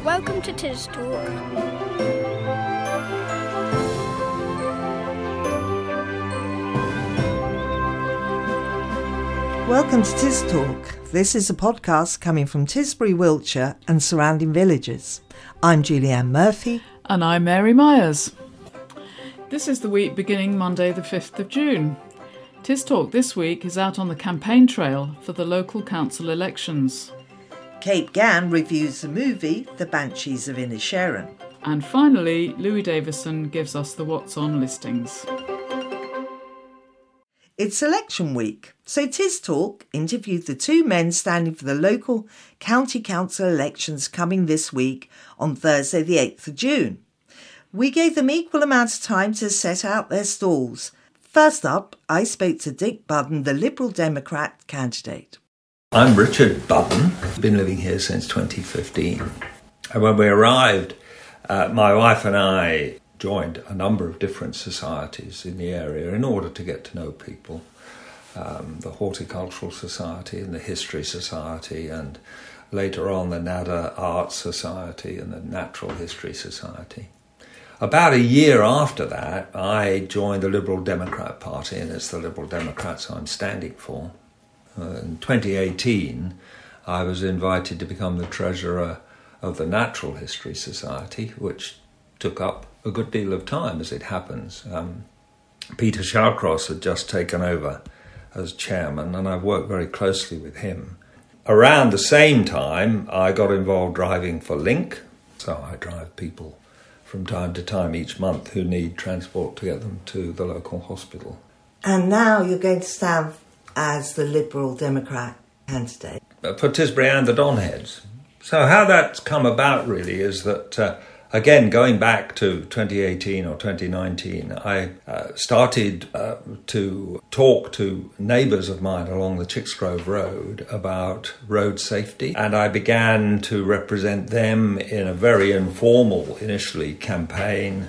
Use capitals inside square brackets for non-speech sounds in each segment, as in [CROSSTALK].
Hello, welcome to Tis Talk. Welcome to Tis Talk. This is a podcast coming from Tisbury, Wiltshire and surrounding villages. I'm Julie Ann Murphy. And I'm Mary Myers. This is the week beginning Monday, the 5th of June. Tis Talk this week is out on the campaign trail for the local council elections. Kate Gann reviews the movie The Banshees of Inisherin. And finally, Louis Davison gives us the What's On listings. It's election week, so Tis Talk interviewed the two men standing for the local county council elections coming this week on Thursday, the 8th of June. We gave them equal amounts of time to set out their stalls. First up, I spoke to Dick Budden, the Liberal Democrat candidate. I'm Richard Budden. I've been living here since 2015. And when we arrived, uh, my wife and I joined a number of different societies in the area in order to get to know people. Um, the Horticultural Society and the History Society, and later on the Nadder Arts Society and the Natural History Society. About a year after that, I joined the Liberal Democrat Party, and it's the Liberal Democrats I'm standing for. Uh, in 2018, I was invited to become the treasurer of the Natural History Society, which took up a good deal of time as it happens. Um, Peter Shawcross had just taken over as chairman, and I've worked very closely with him. Around the same time, I got involved driving for Link, so I drive people from time to time each month who need transport to get them to the local hospital. And now you're going to stand as the Liberal Democrat candidate. For Tisbury and the Donheads. So, how that's come about really is that. Uh, Again, going back to 2018 or 2019, I uh, started uh, to talk to neighbours of mine along the Chicksgrove Road about road safety, and I began to represent them in a very informal, initially, campaign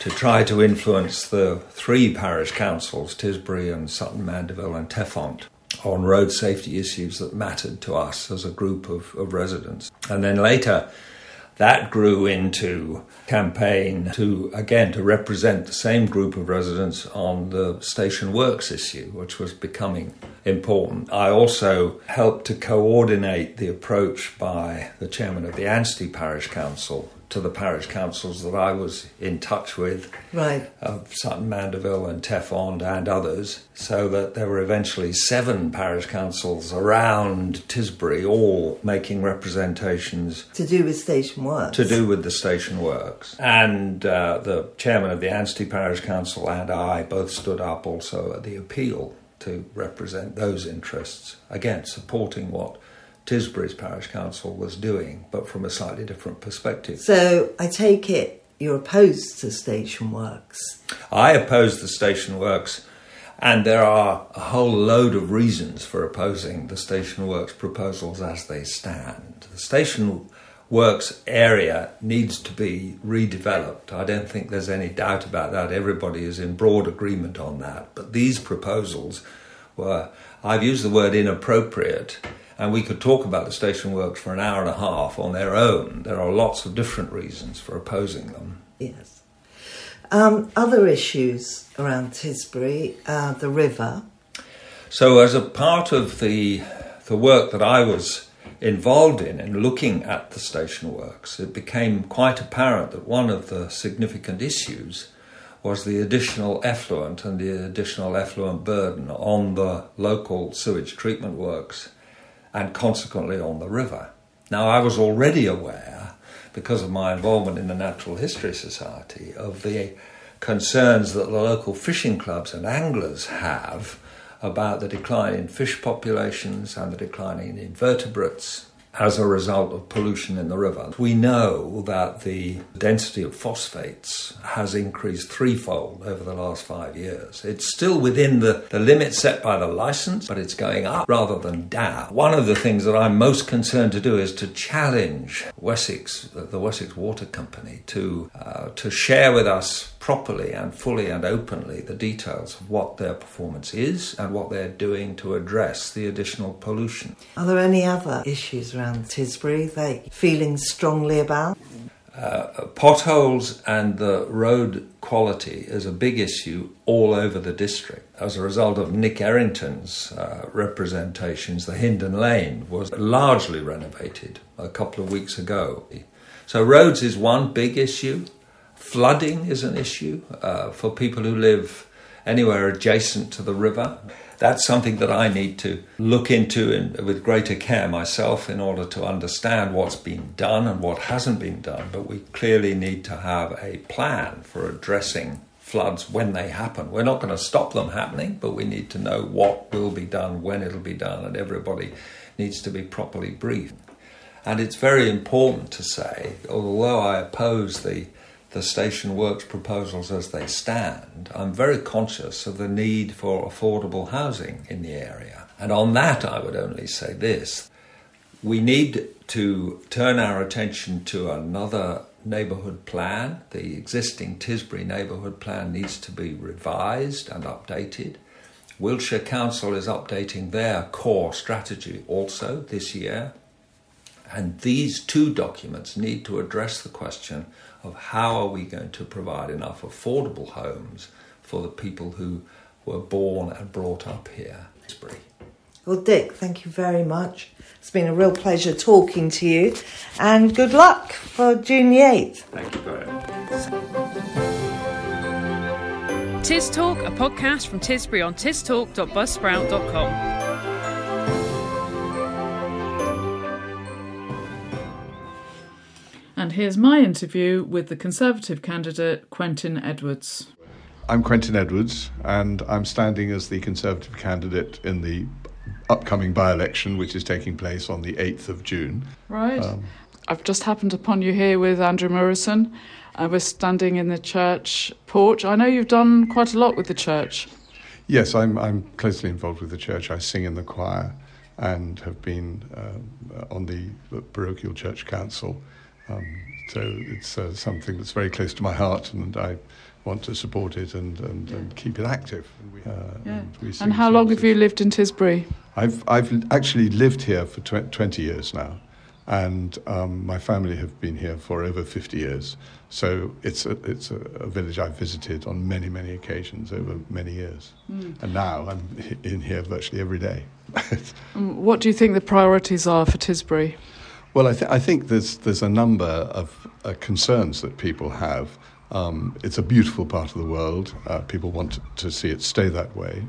to try to influence the three parish councils, Tisbury and Sutton Mandeville and Teffont, on road safety issues that mattered to us as a group of, of residents. And then later, that grew into campaign to again to represent the same group of residents on the station works issue which was becoming important i also helped to coordinate the approach by the chairman of the anstey parish council to the parish councils that I was in touch with, Right. of Sutton Mandeville and Teffont and others, so that there were eventually seven parish councils around Tisbury, all making representations To do with station work. to do with the station works. And uh, the chairman of the Anstey Parish Council and I both stood up also at the appeal to represent those interests, again, supporting what Tisbury's Parish Council was doing, but from a slightly different perspective. So I take it you're opposed to station works. I oppose the station works, and there are a whole load of reasons for opposing the station works proposals as they stand. The station works area needs to be redeveloped. I don't think there's any doubt about that. Everybody is in broad agreement on that. But these proposals were, I've used the word inappropriate. And we could talk about the station works for an hour and a half on their own. There are lots of different reasons for opposing them. Yes. Um, other issues around Tisbury, uh, the river. So, as a part of the the work that I was involved in in looking at the station works, it became quite apparent that one of the significant issues was the additional effluent and the additional effluent burden on the local sewage treatment works and consequently on the river. Now, I was already aware, because of my involvement in the Natural History Society, of the concerns that the local fishing clubs and anglers have about the decline in fish populations and the decline in invertebrates as a result of pollution in the river. We know that the density of phosphates has increased threefold over the last five years. It's still within the, the limit set by the license, but it's going up rather than down. One of the things that I'm most concerned to do is to challenge Wessex, the Wessex Water Company, to, uh, to share with us properly and fully and openly the details of what their performance is and what they're doing to address the additional pollution. Are there any other issues around around Tisbury they feeling strongly about? Uh, potholes and the road quality is a big issue all over the district. As a result of Nick Errington's uh, representations, the Hindon Lane was largely renovated a couple of weeks ago. So, roads is one big issue. Flooding is an issue uh, for people who live anywhere adjacent to the river that's something that I need to look into in, with greater care myself in order to understand what's been done and what hasn't been done. But we clearly need to have a plan for addressing floods when they happen. We're not going to stop them happening, but we need to know what will be done, when it'll be done, and everybody needs to be properly briefed. And it's very important to say, although I oppose the the station works proposals as they stand, I'm very conscious of the need for affordable housing in the area. And on that, I would only say this we need to turn our attention to another neighbourhood plan. The existing Tisbury neighbourhood plan needs to be revised and updated. Wiltshire Council is updating their core strategy also this year. And these two documents need to address the question of how are we going to provide enough affordable homes for the people who were born and brought up here. Well, Dick, thank you very much. It's been a real pleasure talking to you, and good luck for June the 8th. Thank you very much. Tis Talk, a podcast from Tisbury on tistalk.buzzsprout.com. And here's my interview with the Conservative candidate Quentin Edwards. I'm Quentin Edwards, and I'm standing as the Conservative candidate in the upcoming by election, which is taking place on the 8th of June. Right. Um, I've just happened upon you here with Andrew Morrison. Uh, we're standing in the church porch. I know you've done quite a lot with the church. Yes, I'm, I'm closely involved with the church. I sing in the choir and have been uh, on the parochial church council um, so it's uh, something that's very close to my heart, and I want to support it and, and, and keep it active. Uh, yeah. And, and how long have you lived in Tisbury? I've, I've actually lived here for tw- 20 years now, and um, my family have been here for over 50 years. So it's a, it's a, a, village I've visited on many, many occasions over many years. Mm. And now I'm in here virtually every day. [LAUGHS] what do you think the priorities are for Tisbury? Well, I, th- I think there's there's a number of uh, concerns that people have. Um, it's a beautiful part of the world. Uh, people want to, to, see it stay that way.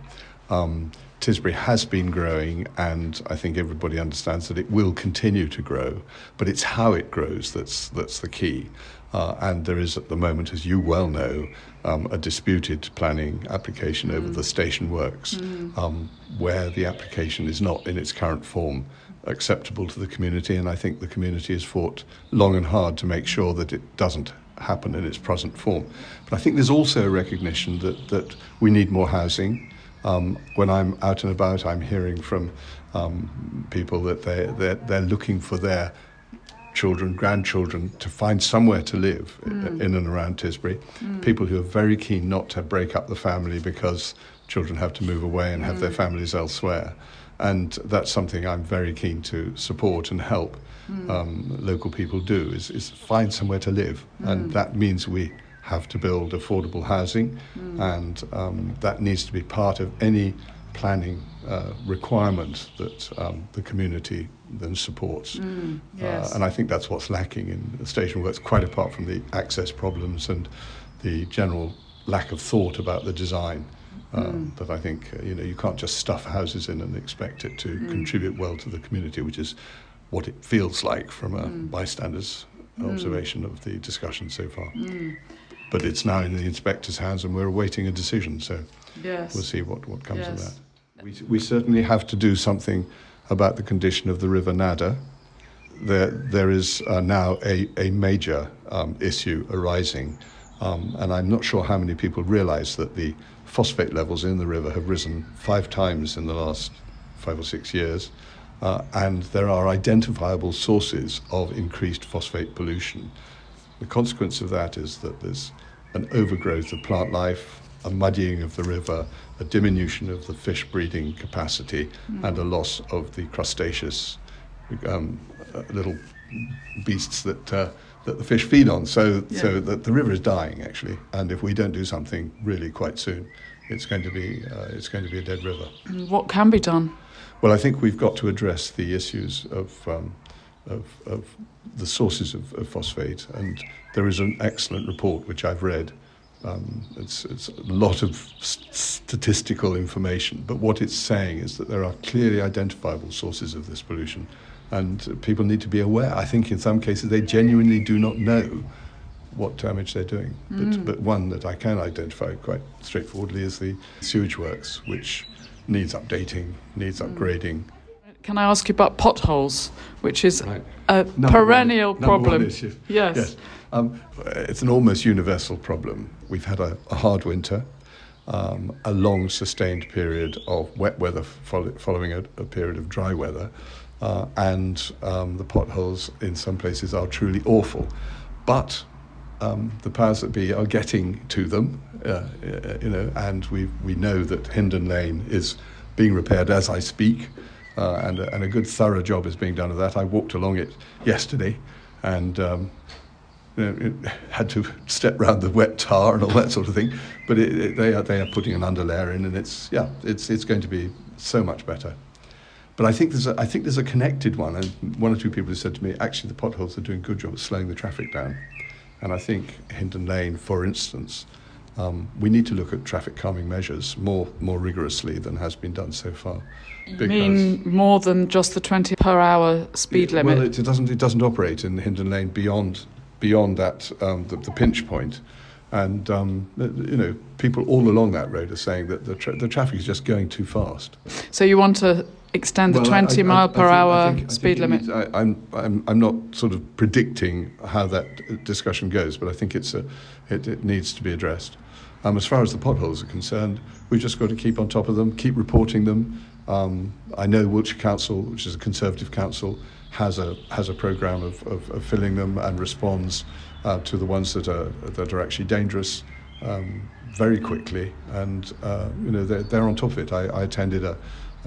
Um, Tisbury has been growing, and I think everybody understands that it will continue to grow. But it's how it grows that's that's the key. Uh, and there is at the moment, as you well know, um, a disputed planning application mm. over the station works, mm. um, where the application is not in its current form acceptable to the community, and I think the community has fought long and hard to make sure that it doesn't happen in its present form. But I think there's also a recognition that, that we need more housing. Um, when I'm out and about, I'm hearing from um, people that they, they're, they're looking for their children, grandchildren, to find somewhere to live mm. in and around Tisbury. Mm. People who are very keen not to break up the family because children have to move away and have their mm. families elsewhere and that's something I'm very keen to support and help mm. um, local people do is, is find somewhere to live, mm. and that means we have to build affordable housing, mm. and um, that needs to be part of any planning uh, requirement that um, the community then supports. Mm, yes. Uh, and I think that's what's lacking in the station works, quite apart from the access problems and the general lack of thought about the design mm. But I think uh, you know you can't just stuff houses in and expect it to mm. contribute well to the community, which is what it feels like from a mm. bystander's mm. observation of the discussion so far. Mm. But it's now in the inspector's hands, and we're awaiting a decision. So yes. we'll see what, what comes yes. of that. We, we certainly have to do something about the condition of the River Nadder. There, there is uh, now a, a major um, issue arising, um, and I'm not sure how many people realise that the phosphate levels in the river have risen five times in the last five or six years. Uh, and there are identifiable sources of increased phosphate pollution. The consequence of that is that there's an overgrowth of plant life, a muddying of the river, a diminution of the fish breeding capacity, mm. and a loss of the crustaceous um, uh, little beasts that uh, that the fish feed on. So Yeah. so the, the river is dying actually, and if we don't do something really quite soon, it's going to be uh, it's going to be a dead river. What can be done? Well, I think we've got to address the issues of, um, of, of the sources of, of phosphate, and there is an excellent report which I've read. Um, it's, it's a lot of st- statistical information, but what it's saying is that there are clearly identifiable sources of this pollution, and people need to be aware. I think in some cases they genuinely do not know what damage they're doing. But, but one that I can identify quite straightforwardly is the sewage works, which needs updating, needs upgrading. Can I ask you about potholes, which is Right. a Number perennial one- number one problem? issue. Yes. Yes. Um, it's an almost universal problem. We've had a, a hard winter, um, a long sustained period of wet weather follow, following a, a period of dry weather, uh, and um, the potholes in some places are truly awful. But um, the powers that be are getting to them, uh, uh, you know, and we we know that Hindon Lane is being repaired as I speak, uh, and and a good thorough job is being done of that. I walked along it yesterday, and. Um, you know, had to step round the wet tar and all that sort of thing, but it, it, they are they are putting an underlayer in, and it's yeah, it's it's going to be so much better. But I think there's a, I think there's a connected one, and one or two people have said to me, actually, the potholes are doing a good job of slowing the traffic down. And I think Hindon Lane, for instance, um, we need to look at traffic calming measures more more rigorously than has been done so far. You mean more than just the 20 per hour speed limit? Well, it, it doesn't it doesn't operate in Hindon Lane beyond beyond that um, the, the pinch point, and um, the- you know people all along that road are saying that the tra- the traffic is just going too fast. so you want to extend the Well, 20 I- mile I per hour think- speed limit? needs- I, I'm, I'm, I'm not sort of predicting how that discussion goes, but I think it's a, it, it needs to be addressed. Um, as far as the potholes are concerned, we've just got to keep on top of them, keep reporting them. Um, I know Wiltshire Council, which is a Conservative council, has a has a program of, of, of filling them and responds uh, to the ones that are that are actually dangerous um, very quickly, and uh, you know they're, they're on top of it. I, I attended a,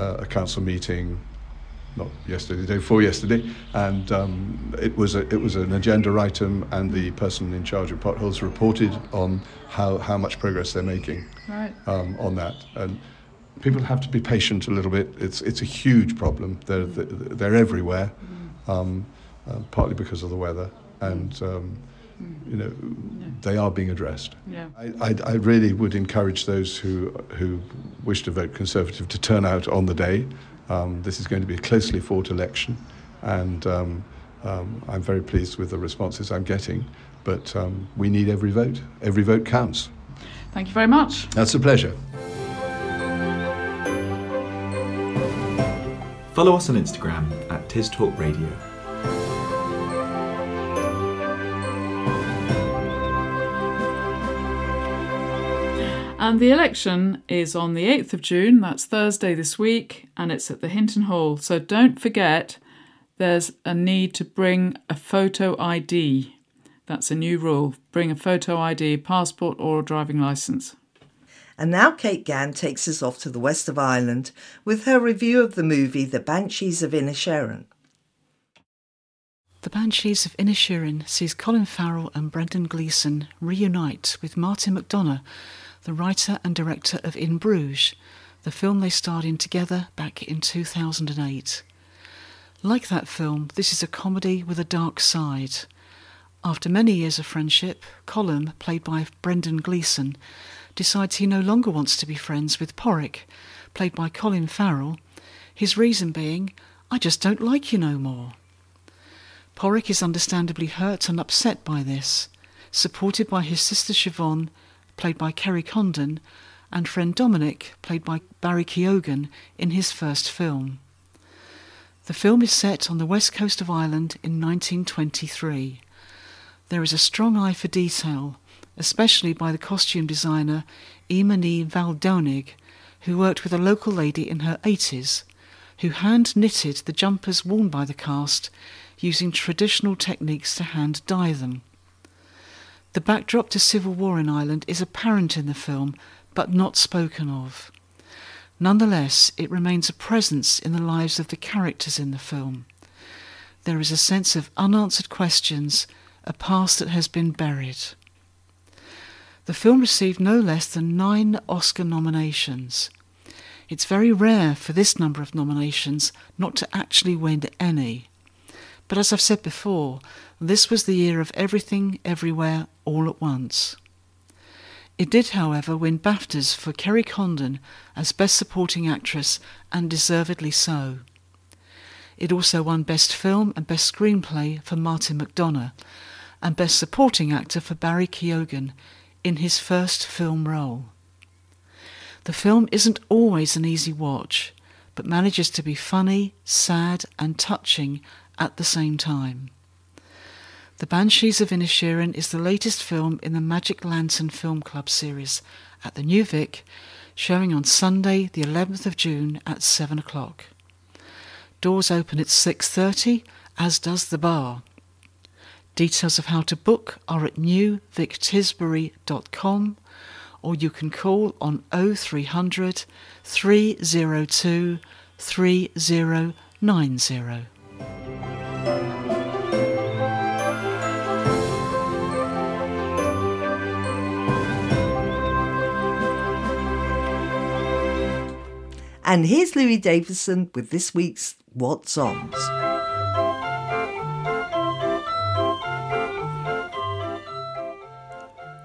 a council meeting not yesterday, the day before yesterday, and um, it was a, it was an agenda item, and the person in charge of potholes reported on how, how much progress they're making Right. um, on that. And people have to be patient a little bit. It's it's a huge problem. They're they're everywhere, um, uh, partly because of the weather, and um, you know they are being addressed. Yeah. I, I, I really would encourage those who who wish to vote Conservative to turn out on the day. Um, this is going to be a closely fought election, and um, um, I'm very pleased with the responses I'm getting. But um, we need every vote. Every vote counts. Thank you very much. That's a pleasure. Follow us on Instagram at Tis Talk Radio. And the election is on the 8th of June, that's Thursday this week, and it's at the Hinton Hall. So don't forget there's a need to bring a photo ID. That's a new rule. Bring a photo ID, passport, or a driving licence. And now Kate Gann takes us off to the west of Ireland with her review of the movie The Banshees of Inisherin. The Banshees of Inisherin sees Colin Farrell and Brendan Gleeson reunite with Martin McDonagh, the writer and director of In Bruges, the film they starred in together back in 2008. Like that film, this is a comedy with a dark side. After many years of friendship, Colin, played by Brendan Gleeson, decides he no longer wants to be friends with Pádraic, played by Colin Farrell, his reason being, I just don't like you no more. Pádraic is understandably hurt and upset by this, supported by his sister Siobhan, played by Kerry Condon, and friend Dominic, played by Barry Keoghan, in his first film. The film is set on the west coast of Ireland in 1923. There is a strong eye for detail, especially by the costume designer Eimer Ní Mhaoldomhnaigh, who worked with a local lady in her 80s, who hand knitted the jumpers worn by the cast using traditional techniques to hand dye them. The backdrop to civil war in Ireland is apparent in the film, but not spoken of. Nonetheless, it remains a presence in the lives of the characters in the film. there is a sense of unanswered questions, a past that has been buried. The film received no less than nine Oscar nominations. It's very rare for this number of nominations not to actually win any. But as I've said before, this was the year of everything, everywhere, all at once. It did, however, win BAFTAs for Kerry Condon as Best Supporting Actress, and deservedly so. It also won Best Film and Best Screenplay for Martin McDonagh, and Best Supporting Actor for Barry Keoghan in his first film role. The film isn't always an easy watch, but manages to be funny, sad, and touching at the same time. The Banshees of Inisherin is the latest film in the Magic Lantern Film Club series at the New Vic, showing on Sunday, the 11th of June at 7 o'clock. Doors open at 6:30, as does the bar. Details of how to book are at newvictisbury.com or you can call on 0300 302 3090. And here's Louis Davison with this week's What's On.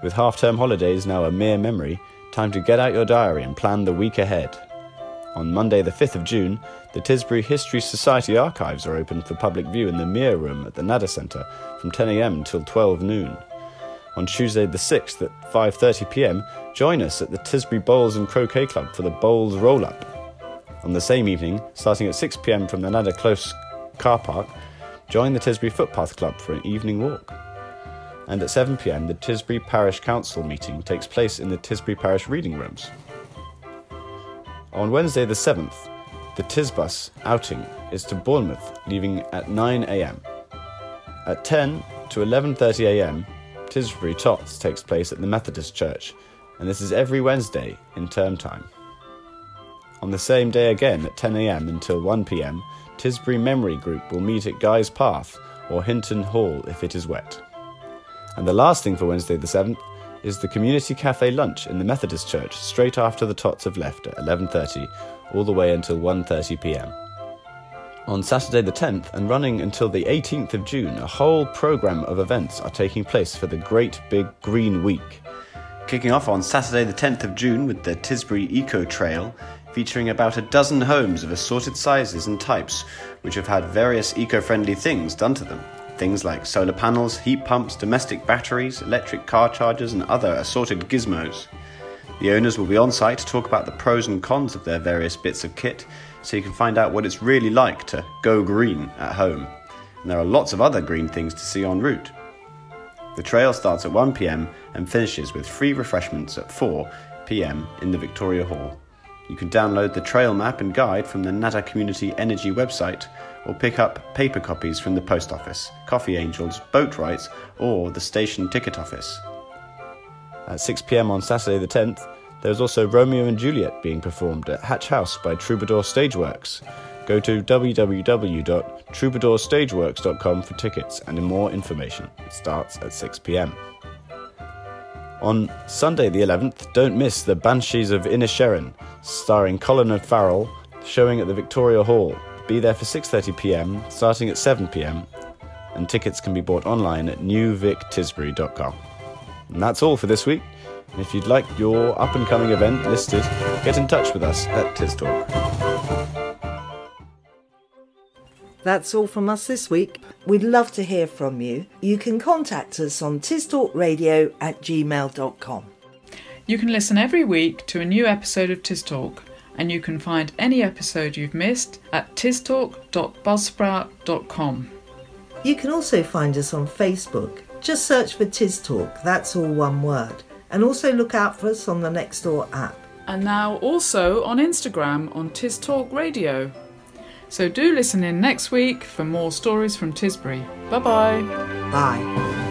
With half term holidays now a mere memory, time to get out your diary and plan the week ahead. On Monday, the 5th of June, the Tisbury History Society archives are open for public view in the Mere Room at the Nadder Centre from 10am until 12 noon. On Tuesday, the 6th at 5.30pm, join us at the Tisbury Bowls and Croquet Club for the Bowls Roll Up. On the same evening, starting at 6pm from the Nadder Close car park, join the Tisbury Footpath Club for an evening walk. And at 7pm, the Tisbury Parish Council meeting takes place in the Tisbury Parish Reading Rooms. On Wednesday the 7th, the Tisbus outing is to Bournemouth, leaving at 9am. At 10 to 11.30am, Tisbury Tots takes place at the Methodist Church, and this is every Wednesday in term time. On the same day again at 10am until 1pm, Tisbury Memory Group will meet at Guy's Path or Hinton Hall if it is wet. And the last thing for Wednesday the 7th is the community cafe lunch in the Methodist Church straight after the tots have left at 11:30 all the way until 1:30 p.m. On Saturday the 10th and running until the 18th of June, a whole program of events are taking place for the Great Big Green Week. Kicking off on Saturday the 10th of June with the Tisbury Eco Trail, featuring about a dozen homes of assorted sizes and types, which have had various eco friendly things done to them. Things like solar panels, heat pumps, domestic batteries, electric car chargers, and other assorted gizmos. The owners will be on site to talk about the pros and cons of their various bits of kit, so you can find out what it's really like to go green at home. And there are lots of other green things to see en route. The trail starts at 1pm and finishes with free refreshments at 4pm in the Victoria Hall. You can download the trail map and guide from the Nadder Community Energy website or pick up paper copies from the post office, Coffee Angels, Boatwrights, or the station ticket office. At 6pm on Saturday the 10th, there is also Romeo and Juliet being performed at Hatch House by Troubadour Stageworks. Go to www.troubadourstageworks.com for tickets and more information. It starts at 6pm. On Sunday the 11th, don't miss The Banshees of Inisherin, starring Colin Farrell, showing at the Victoria Hall. Be there for 6.30pm, starting at 7pm, and tickets can be bought online at newvictisbury.com. And that's all for this week. And if you'd like your up and coming event listed, get in touch with us at Tis That's all from us this week. We'd love to hear from you. You can contact us on tistalkradio at gmail.com. You can listen every week to a new episode of Tis Talk, and you can find any episode you've missed at tistalk.buzzsprout.com. You can also find us on Facebook. Just search for Tis Talk, that's all one word. And also look out for us on the Nextdoor app. And now also on Instagram on Tis Talk Radio. So do listen in next week for more stories from Tisbury. Bye-bye. Bye.